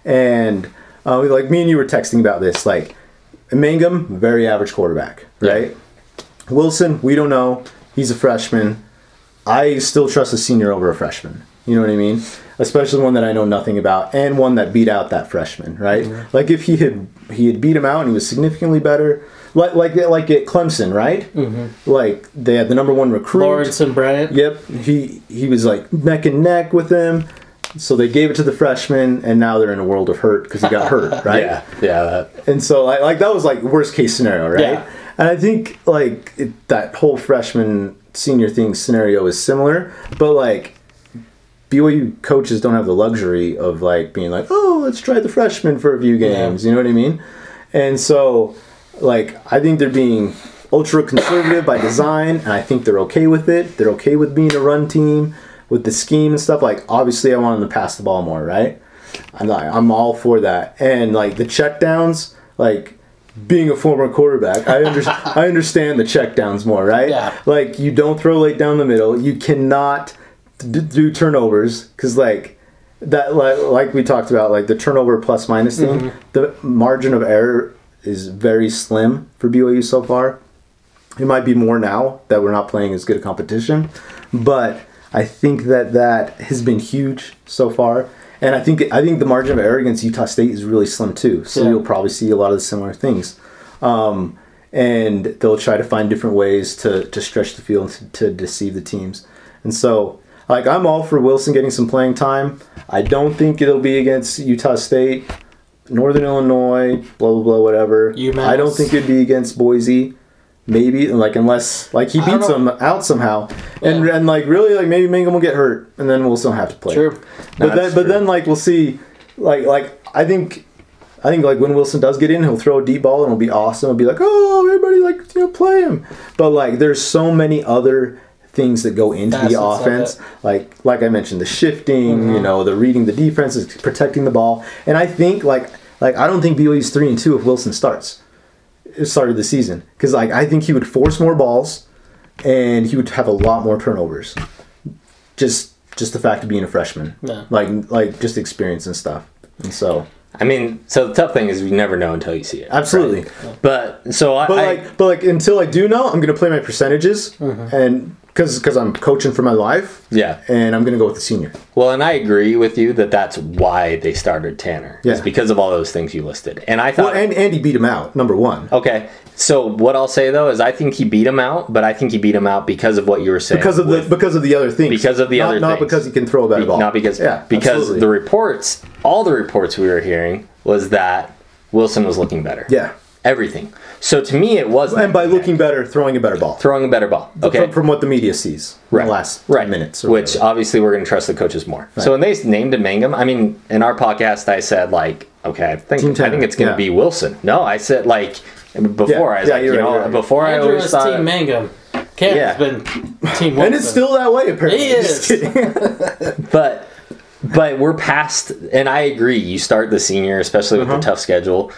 and uh, like me and you were texting about this, like Mangum, very average quarterback, right? Wilson, we don't know. He's a freshman. I still trust a senior over a freshman. You know what I mean? Especially one that I know nothing about, and one that beat out that freshman, right? Like if he had he had beat him out and he was significantly better, like like like at Clemson, right? Mm-hmm. Like they had the number one recruit. Lawrence and Bryant. Yep, he he was like neck and neck with him. So they gave it to the freshman, and now they're in a world of hurt because he got hurt, right? Yeah, yeah. That, And so like, like that was like worst case scenario, right? Yeah. And I think like it, that whole freshman senior thing scenario is similar, but like BYU coaches don't have the luxury of like being like, oh, let's try the freshman for a few games. You know what I mean? And so like I think they're being ultra conservative by design, and I think they're okay with it. They're okay with being a run team with the scheme and stuff. Like obviously, I want them to pass the ball more, right? I'm like, I'm all for that. And like the checkdowns, like being a former quarterback, I under, I understand the checkdowns more, right? Yeah. Like you don't throw late down the middle. You cannot d- do turnovers because like that like, like we talked about like the turnover plus minus thing. Mm-hmm. The margin of error is very slim for BYU so far. It might be more now that we're not playing as good a competition, but I think that that has been huge so far. And I think I think the margin of error against Utah State is really slim too. So Yeah. you'll probably see a lot of the similar things. Um, and they'll try to find different ways to, to stretch the field and to, to deceive the teams. And so, like, I'm all for Wilson getting some playing time. I don't think it'll be against Utah State, Northern Illinois, blah blah blah, whatever. UMass. I don't think it'd be against Boise. Maybe like unless like he beats them out somehow, and Yeah. and like really like maybe Mangum will get hurt, and then we'll still have to play. True. But then but then like we'll see, like like I think. I think like when Wilson does get in, he'll throw a deep ball and it'll be awesome. It'll be like, oh, everybody like you know play him. But like there's so many other things that go into Facets the offense. it. Like like I mentioned, the shifting, Mm-hmm. you know, the reading the defense, is protecting the ball. And I think like like I don't think BYU's three and two if Wilson starts started the season because like I think he would force more balls and he would have a lot more turnovers. Just just the fact of being a freshman, Yeah. like like just experience and stuff. And so I mean, so the tough thing is you never know until you see it. absolutely. right? But so I, But I- like, but like, until I do know, I'm gonna play my percentages, and because because I'm coaching for my life, yeah. and I'm gonna go with the senior. Well, and I agree with you that that's why they started Tanner. It's Yeah. because of all those things you listed. And I thought, Well, and Andy beat him out, number one, okay, so what I'll say though is I think he beat him out, but I think he beat him out because of what you were saying. because of the because of the other things. Because of the not, other not things. because he can throw a better ball. not because yeah, because absolutely. the reports, all the reports we were hearing was that Wilson was looking better. yeah, Everything. So to me, it was and by looking better, throwing a better ball. throwing a better ball. Okay. from, from what the media sees in Right. the last right. minutes, or which whatever. obviously we're going to trust the coaches more. So when they named him Mangum, I mean, in our podcast, I said like, okay, I think I think it's going to yeah. be Wilson. No, I said like before Yeah, I was yeah, like, you're right, know, you're right. before I Andrew always thought, Team Mangum. Cam Yeah. has been Team Wilson. and it's still that way apparently. He is. kidding. but but we're past, and I agree. You start the senior, especially Uh-huh. with the tough schedule,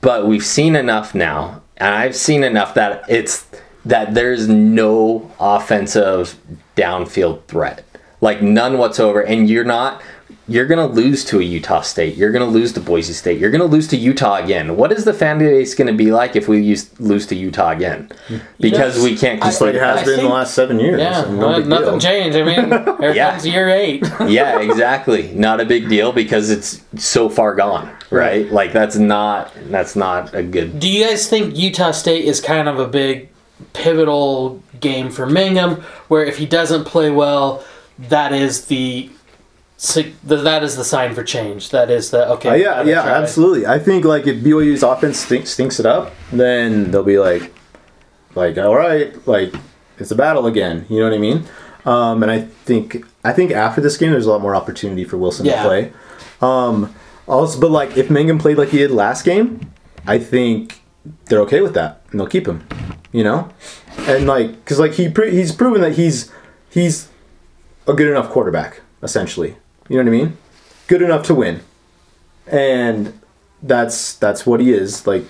but we've seen enough now, and I've seen enough that it's that there's no offensive downfield threat, like none whatsoever, and you're not. You're gonna lose to a Utah State. You're gonna lose to Boise State. You're gonna lose to Utah again. What is the fan base gonna be like if we use, lose to Utah again? Because Yes. we can't I- Just like it has I been in the last seven years. Yeah, no well, nothing deal. changed. I mean, here Yeah. comes year eight. yeah, exactly. Not a big deal because it's so far gone, right? Like that's not that's not a good. Do you guys think Utah State is kind of a big pivotal game for Mangum, where if he doesn't play well, that is the sig- that is the sign for change. That is the okay. Uh, yeah, yeah, try. absolutely. I think like if BYU's offense stinks, stinks it up, then they'll be like, like all right, like it's a battle again. You know what I mean? Um, and I think I think after this game, there's a lot more opportunity for Wilson Yeah. to play. Um, also, but like if Mangum played like he did last game, I think they're okay with that and they'll keep him. You know, and like because like he pre- he's proven that he's he's a good enough quarterback essentially. You know what I mean? Good enough to win and that's that's what he is like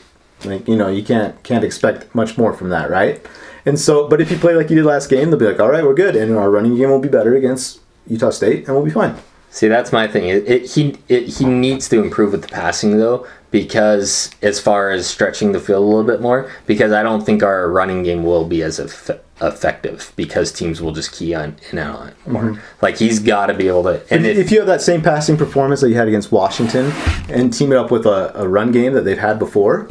like you know you can't can't expect much more from that right And so, but if you play like you did last game, they'll be like, all right, we're good, and our running game will be better against Utah State, and we'll be fine. See, that's my thing. It, it, he it, he needs to improve with the passing though, because as far as stretching the field a little bit more, because I don't think our running game will be as eff- effective because teams will just key on in and on it more. Like he's got to be able to. And if, if, if you have that same passing performance that you had against Washington, and team it up with a, a run game that they've had before,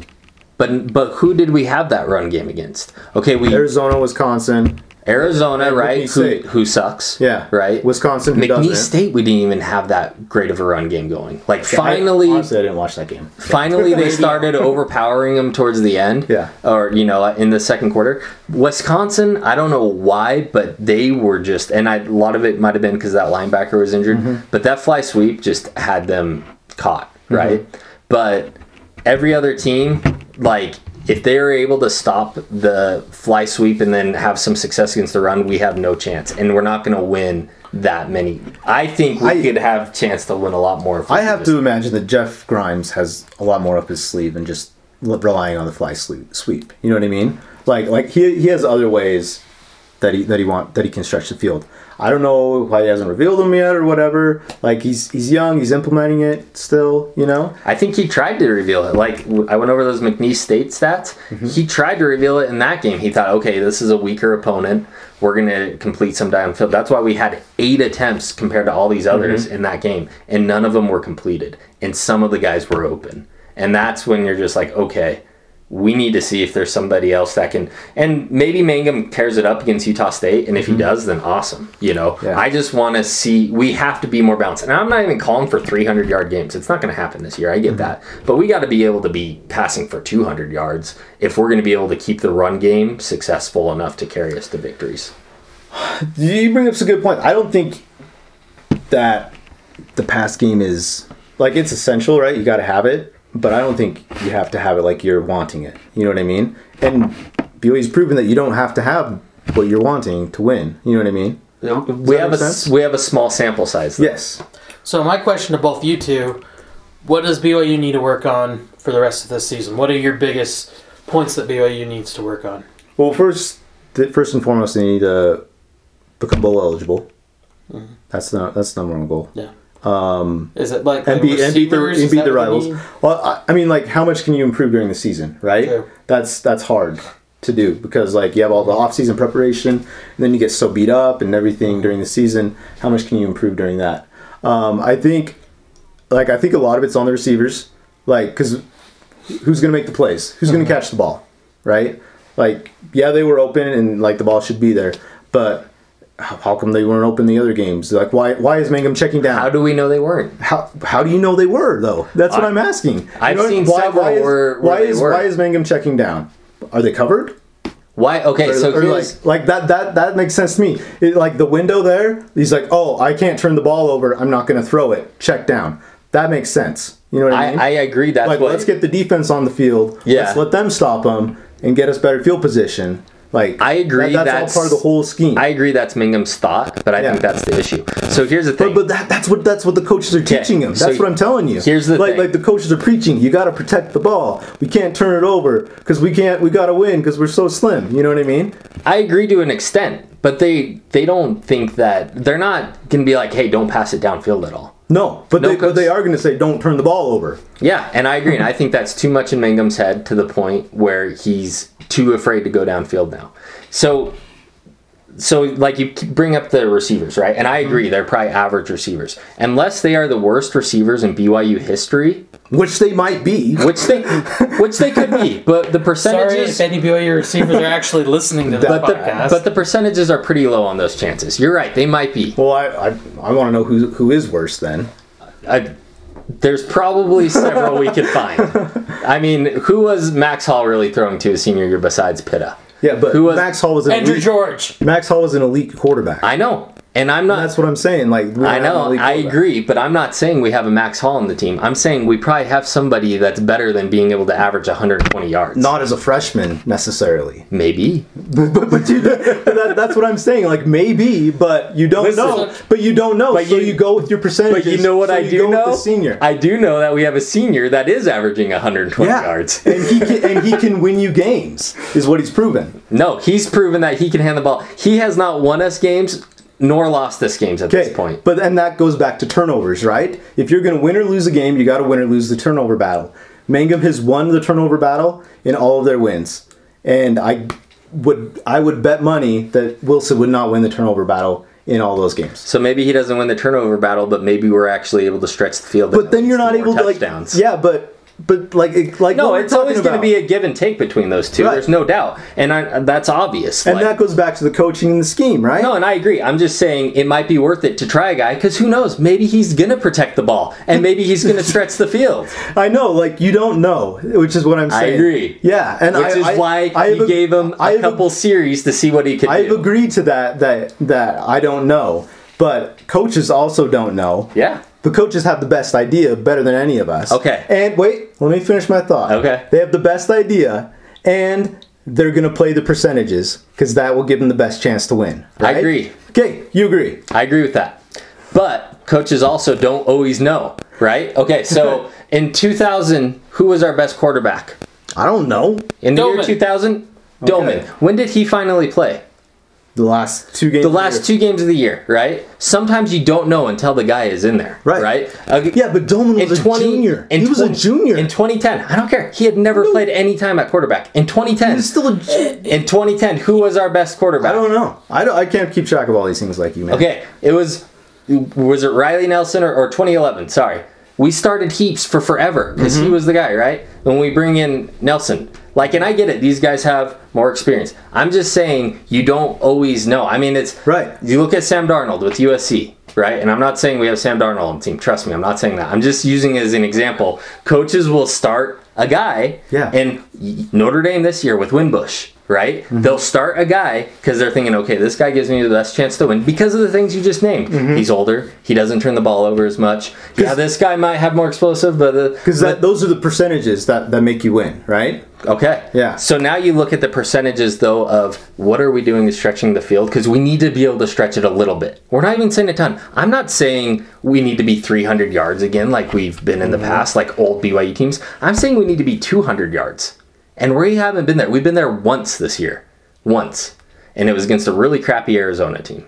but but who did we have that run game against? Okay, we Arizona, Wisconsin, Arizona, And right? Who who sucks? Yeah. right. Wisconsin, who McNeese. State, we didn't even have that great of a run game going. Like I- finally, honestly, I didn't watch that game. Finally, they started overpowering them towards the end. Yeah. Or, you know, in the second quarter. Wisconsin, I don't know why, but they were just, and I, a lot of it might have been because that linebacker was injured, Mm-hmm. but that fly sweep just had them caught, right? But every other team, like, if they are able to stop the fly sweep and then have some success against the run, we have no chance. And we're not going to win that many. I think we I- could have chance to win a lot more. if I have to imagine that Jeff Grimes has a lot more up his sleeve than just relying on the fly sweep. Sweep, you know what I mean? Like, like he, he has other ways that he that he want that he can stretch the field. I don't know why he hasn't revealed them yet or whatever. Like he's he's young, he's implementing it still. You know, I think he tried to reveal it. Like I went over those McNeese State stats. Mm-hmm. He tried to reveal it in that game. He thought, okay, this is a weaker opponent. We're gonna complete some downfield. That's why we had eight attempts compared to all these mm-hmm. others in that game, and none of them were completed. And some of the guys were open. And that's when you're just like, okay, we need to see if there's somebody else that can. And maybe Mangum tears it up against Utah State, and if he mm-hmm. does, then awesome. You know, Yeah. I just want to see. We have to be more balanced. And I'm not even calling for 300 yard games. It's not going to happen this year. I get mm-hmm. that, but we got to be able to be passing for 200 yards if we're going to be able to keep the run game successful enough to carry us to victories. you bring up some good point. I don't think that the pass game is like it's essential, right? You got to have it, but I don't think you have to have it like you're wanting it. You know what I mean? And BYU's proven that you don't have to have what you're wanting to win. You know what I mean? We have a sense? we have a small sample size. though. Yes. So my question to both you two: What does BYU need to work on for the rest of this season? What are your biggest points that BYU needs to work on? Well, first, first and foremost, they need to become bowl eligible. Mm-hmm. That's the that's the number one goal. Yeah. Um, Is it like and and beat the and beat the rivals. Well, I, I mean, like, how much can you improve during the season, right? True. That's that's hard to do because like you have all the off season preparation, and then you get so beat up and everything during the season. How much can you improve during that? Um, I think, like, I think a lot of it's on the receivers, like, because who's gonna make the plays? Who's gonna catch the ball, right? Like, yeah, they were open and like the ball should be there, but. How come they weren't open the other games? Like, why? Why is Mangum checking down? How do we know they weren't? How how do you know they were though? That's what I- I'm asking. I've You know, seen why, several why is, where- where why they is were. why is Mangum checking down? Are they covered? Why? Okay, Or, so or like like that that that makes sense to me. It, like the window there, he's like, oh, I can't turn the ball over. I'm not going to throw it. Check down. That makes sense. You know what I, I, mean? I agree. That's like what. let's get the defense on the field. Yeah. Let's let them stop them and get us better field position. Like I agree that- that's, that's- all part of the whole scheme. I agree that's Mangum's thought, but I Yeah. think that's the issue. So here's the thing. But, but that, that's what that's what the coaches are teaching him. so That's what I'm telling you. here's the like thing. like the coaches are preaching. You got to protect the ball. We can't turn it over because we can't. We got to win because we're so slim. You know what I mean? I agree to an extent, but they they don't think that they're not gonna be like, hey, don't pass it downfield at all. No, but No, they but they are going to say don't turn the ball over. Yeah, and I agree, and I think that's too much in Mangum's head to the point where he's too afraid to go downfield now. So, so like you bring up the receivers, right? And I mm-hmm. agree, they're probably average receivers, unless they are the worst receivers in BYU history, Which they might be. which they which they could be. But the percentages. Sorry percentages, if any BYU receivers are actually listening to this but the podcast. but the percentages are pretty low on those chances. You're right, they might be. Well, I I, I want to know who who is worse then. I, there's probably several we could find. I mean, who was Max Hall really throwing to his senior year besides Pitta? Yeah, but Who was- Max Hall was an Andrew elite, George. Max Hall was an elite quarterback. I know. And I'm not. That's what I'm saying. Like I know, I agree, but I'm not saying we have a Max Hall on the team. I'm saying we probably have somebody that's better than being able to average 120 yards. Not as a freshman necessarily. maybe. But, but, but you, that, that's what I'm saying. Like maybe, but you don't Listen. know. But you don't know. But so you- you, go with your percentages. But you know what so I do know? the senior. I do know that we have a senior that is averaging 120 yeah, yards. and he can, and he can win you games. Is what he's proven. No, he's proven that he can hand the ball. He has not won us games nor lost this games at Okay, this point. but and that goes back to turnovers, right? If you're going to win or lose a game, you got to win or lose the turnover battle. Mangum has won the turnover battle in all of their wins, and I would I would bet money that Wilson would not win the turnover battle in all those games. So maybe he doesn't win the turnover battle, but maybe we're actually able to stretch the field. But then you're not able to like touchdowns. yeah, but but like it- like No, it's always going to be a give and take between those two. Right. There's no doubt, and I, that's obvious. and Like- that goes back to the coaching and the scheme, right? No, and I agree. I'm just saying it might be worth it to try a guy because who knows? Maybe he's gonna protect the ball, and maybe he's gonna stretch the field. I know, like you don't know, which is what I'm saying. I agree. Yeah, and Which I, is I- why I you gave him a couple series to see what he could I've do. agreed to that. That that I don't know, but coaches also don't know. Yeah. But coaches have the best idea, better than any of us. Okay. And wait, let me finish my thought. Okay. They have the best idea, and they're gonna play the percentages because that will give them the best chance to win. I agree. Okay, you agree? I agree with that. But coaches also don't always know, right? Okay, so in 2000, who was our best quarterback? I don't know. In the year 2000, Doman. When did he finally play? The last two games. The last two games of the year, right? Sometimes you don't know until the guy is in there, Right. right? Uh, Yeah, but Doman was a 20 junior. in he was a junior. In 2010, I don't care. He had never played any time at quarterback. In 2010, He's still a. ju- in 2010, who was our best quarterback? I don't know. I don't. I can't keep track of all these things like you, man. Okay, it was was it Riley Nelson or, or 2011? Sorry, we started Heaps for forever because Mm-hmm. he was the guy, right? When we bring in Nelson, like, and I get it, these guys have more experience. I'm just saying you don't always know. I mean, it's Right. You look at Sam Darnold with USC. Right, and I'm not saying we have Sam Darnold on the team. Trust me, I'm not saying that. I'm just using it as an example. Coaches will start a guy, Yeah. and Notre Dame this year with Wimbush, right? Mm-hmm. They'll start a guy because they're thinking, okay, this guy gives me the best chance to win because of the things you just named. Mm-hmm. He's older, he doesn't turn the ball over as much. Yeah, this guy might have more explosive, but uh, Because those are the percentages that that make you win, right? okay, Yeah. So now you look at the percentages though of what are we doing to stretching the field because we need to be able to stretch it a little bit. We're not even saying a ton. I'm not saying we need to be 300 yards again like we've been in the past, like old BYU teams. I'm saying we need to be 200 yards. And we haven't been there. We've been there once this year. Once. And it was against a really crappy Arizona team.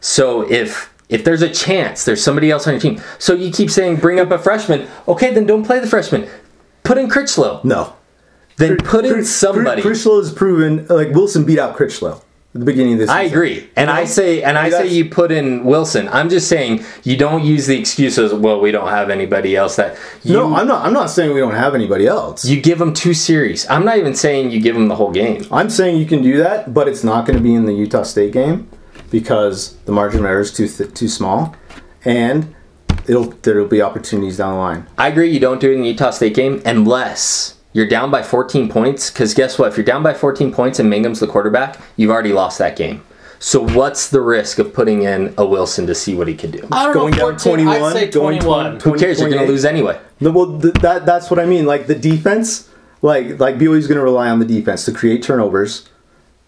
So if if there's a chance, there's somebody else on your team. So you keep saying bring up a freshman. Okay, then don't play the freshman. Put in Critchlow. No. Then put in somebody. Critchlow has proven like Wilson beat out Critchlow the beginning of this. I season. agree, and I say, and I say you put in Wilson. I'm just saying you don't use the excuses. Well, we don't have anybody else that. You, No, I'm not. I'm not saying we don't have anybody else. You give them two series. I'm not even saying you give them the whole game. I'm saying you can do that, but it's not going to be in the Utah State game because the margin of error is too th- too small, and it'll there'll be opportunities down the line. I agree. You don't do it in the Utah State game unless you're down by 14 points. Because guess what? If you're down by 14 points and Mangum's the quarterback, you've already lost that game. So what's the risk of putting in a Wilson to see what he can do? I don't Going know. down 21, I'd say going 21. Who cares? You're going to lose anyway. No, well, th- that that's what I mean. Like the defense, like like BYU's going to rely on the defense to create turnovers,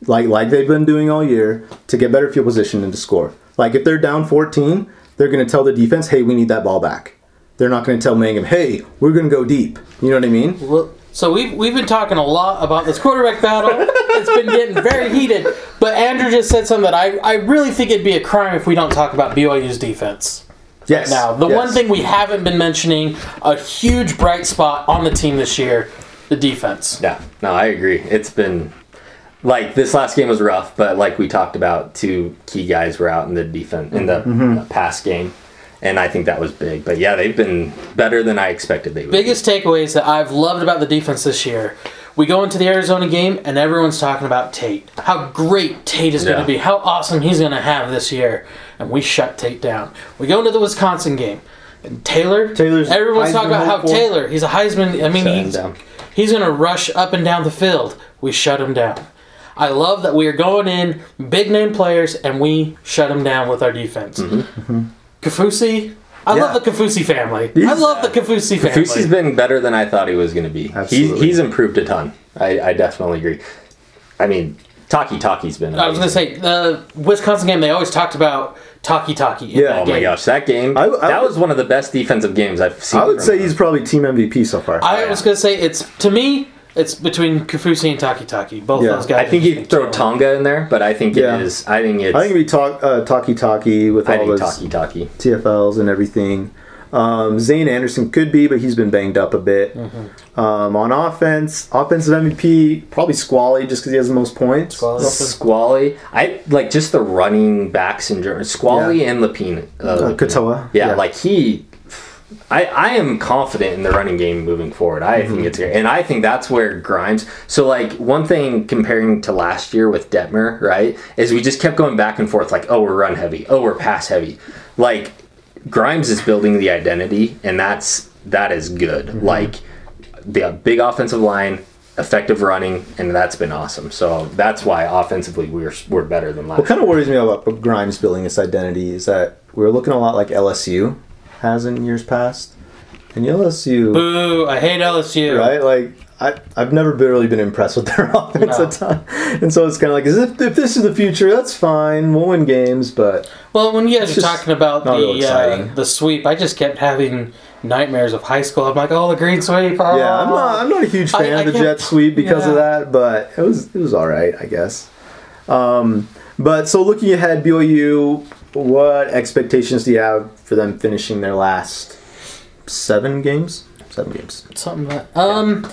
like like they've been doing all year to get better field position and to score. Like if they're down 14, they're going to tell the defense, "Hey, we need that ball back." They're not going to tell Mangum, "Hey, we're going to go deep." You know what I mean? Well, So we've we've been talking a lot about this quarterback battle. it's been getting very heated. But Andrew just said something that I, I really think it'd be a crime if we don't talk about BYU's defense. Yes. Now, the yes. one thing we haven't been mentioning, a huge bright spot on the team this year, the defense. Yeah, no, I agree. It's been like this last game was rough, but like we talked about, two key guys were out in the defense in the Mm-hmm. uh, pass game, and I think that was big. But yeah, they've been better than I expected they would. be. Biggest takeaways that I've loved about the defense this year. We go into the Arizona game and everyone's talking about Tate. How great Tate is going to be. How awesome he's going to have this year. And we shut Tate down. We go into the Wisconsin game. And Taylor, Taylor's everyone's Heisman talking about how hopeful. Taylor, he's a Heisman. I mean, Shut him he's, down. he's going to rush up and down the field. We shut him down. I love that we are going in big name players and we shut them down with our defense. Mm-hmm. Mm-hmm. Kaufusi, I Yeah. love the Kaufusi family. I He's- love the Kaufusi family. Kaufusi's been better than I thought he was going to be. He's, Absolutely. he's improved a ton. I, I definitely agree. I mean, Takitaki's been. I was gonna amazing. say the Wisconsin game. They always talked about Takitaki. in Yeah. that Oh my game. gosh, that game! I- I that would- was one of the best defensive games I've seen. I would from say him. he's probably team MVP so far. I oh, yeah. was gonna say it's to me. It's between Kaufusi and Takitaki. Both Yeah. those guys. I think you throw talent. Tonga in there, but I think Yeah. it is. I think it's. I think it'd talk, uh, Takitaki with I all think his Takitaki. TFLs and everything. Um, Zayne Anderson could be, but he's been banged up a bit. Mm-hmm. Um, on offense, offensive MVP probably Squally just because he has the most points. Squally. Squally, I like just the running backs in German. Squally Yeah. and Lopini. Uh, Uh, Lopini. Katoa. Yeah, like he. I, I am confident in the running game moving forward. I Mm-hmm. think it's great. And I think that's where Grimes. So, like, one thing comparing to last year with Detmer, right, is we just kept going back and forth, like, oh, we're run heavy. Oh, we're pass heavy. Like, Grimes is building the identity, and that's that is good. Mm-hmm. Like, the big offensive line, effective running, and that's been awesome. So, that's why offensively we're, we're better than last What kind of worries me about Grimes building his identity is that we're looking a lot like LSU has in years past. And LSU, Boo! I hate LSU. right? Like I, I've never really been impressed with their offense No. a ton, and so it's kind of like, if if this is the future, that's fine. We'll win games, but Well, when you guys are talking about the uh, the sweep, I just kept having nightmares of high school. I'm like, oh, the green sweep. Oh. yeah, I'm not I'm not a huge fan I of the jet sweep because of that, but it was it was all right, I guess. Um, but so looking ahead, BYU, what expectations do you have for them finishing their last seven games? Seven games. Something like that um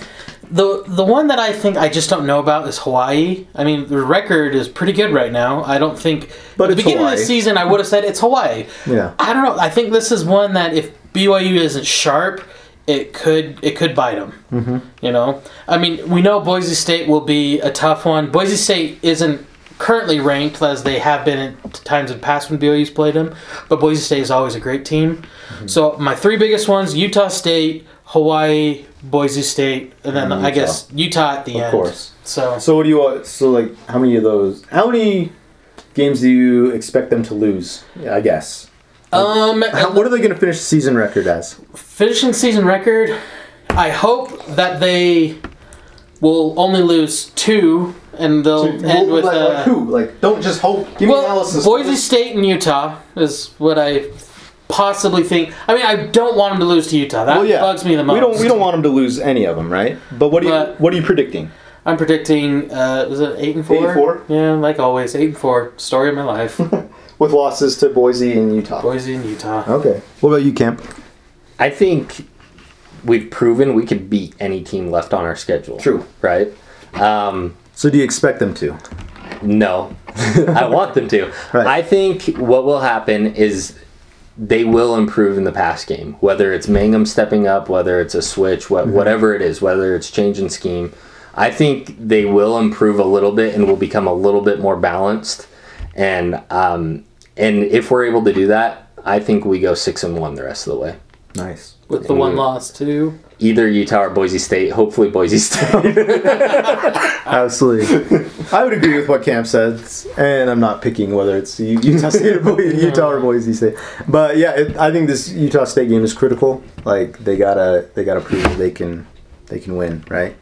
the the one that I think I just don't know about is Hawaii. I mean, the record is pretty good right now. I don't think But at the beginning of the season I would have said it's Hawaii. Yeah. I don't know. I think this is one that if BYU isn't sharp, it could it could bite them. Mm-hmm. You know, I mean, we know Boise State will be a tough one. Boise State isn't currently ranked as they have been at times in past when BYU's played them, but Boise State is always a great team. Mm-hmm. So my three biggest ones: Utah State, Hawaii, Boise State, and then And I guess Utah at the Of end. Of course. So So what do you want? So like, how many of those? How many games do you expect them to lose? Yeah, I guess. um, How, what are they going to finish season record as? finishing season record, I hope that they will only lose two, and they'll end with like, uh, like who? Like, don't just hope. Give me well, analysis. Boise State and Utah is what I possibly think. I mean, I don't want them to lose to Utah. That Well, yeah. bugs me the most. We don't. We don't want them to lose any of them, right? But what are you? But- what are you predicting? I'm predicting. Uh, was it eight and four? Eight and four? Yeah, like always, eight and four. Story of my life. With losses to Boise and Utah. Boise and Utah. Okay. What about you, Camp? I think we've proven we could beat any team left on our schedule. True. Right? Um, So do you expect them to? no. I want them to. Right. I think what will happen is they will improve in the pass game. Whether it's Mangum stepping up, whether it's a switch, what, whatever it is, whether it's changing scheme. I think they will improve a little bit and will become a little bit more balanced. And um, and if we're able to do that, I think we go six and one the rest of the way. Nice. With the one loss too. Either Utah or Boise State. Hopefully Boise State. Absolutely. I would agree with what Camp said, and I'm not picking whether it's Utah State or Boise, Utah or Boise State. But yeah, it, I think this Utah State game is critical. Like they gotta they gotta prove that they can they can win, right?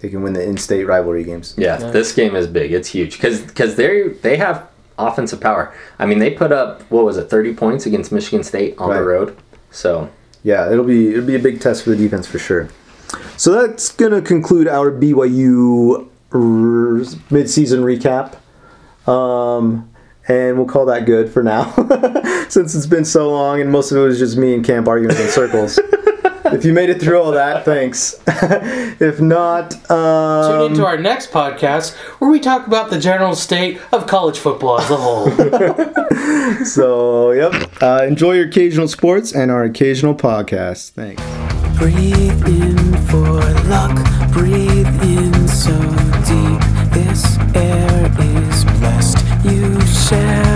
They can win the in-state rivalry games. Yeah, this game is big. It's huge because they they have offensive power. I mean, they put up what was it, thirty points against Michigan State on Right. the road. So Yeah, it'll be it'll be a big test for the defense for sure. So that's gonna conclude our BYU midseason recap, um, and we'll call that good for now, since it's been so long and most of it was just me and Camp arguing in circles. if you made it through all that, thanks. if not, Tune um, into our next podcast where we talk about the general state of college football as a whole. so yep. Uh, enjoy your occasional sports and our occasional podcast. Thanks. Breathe in for luck. Breathe in so deep. This air is blessed. You share with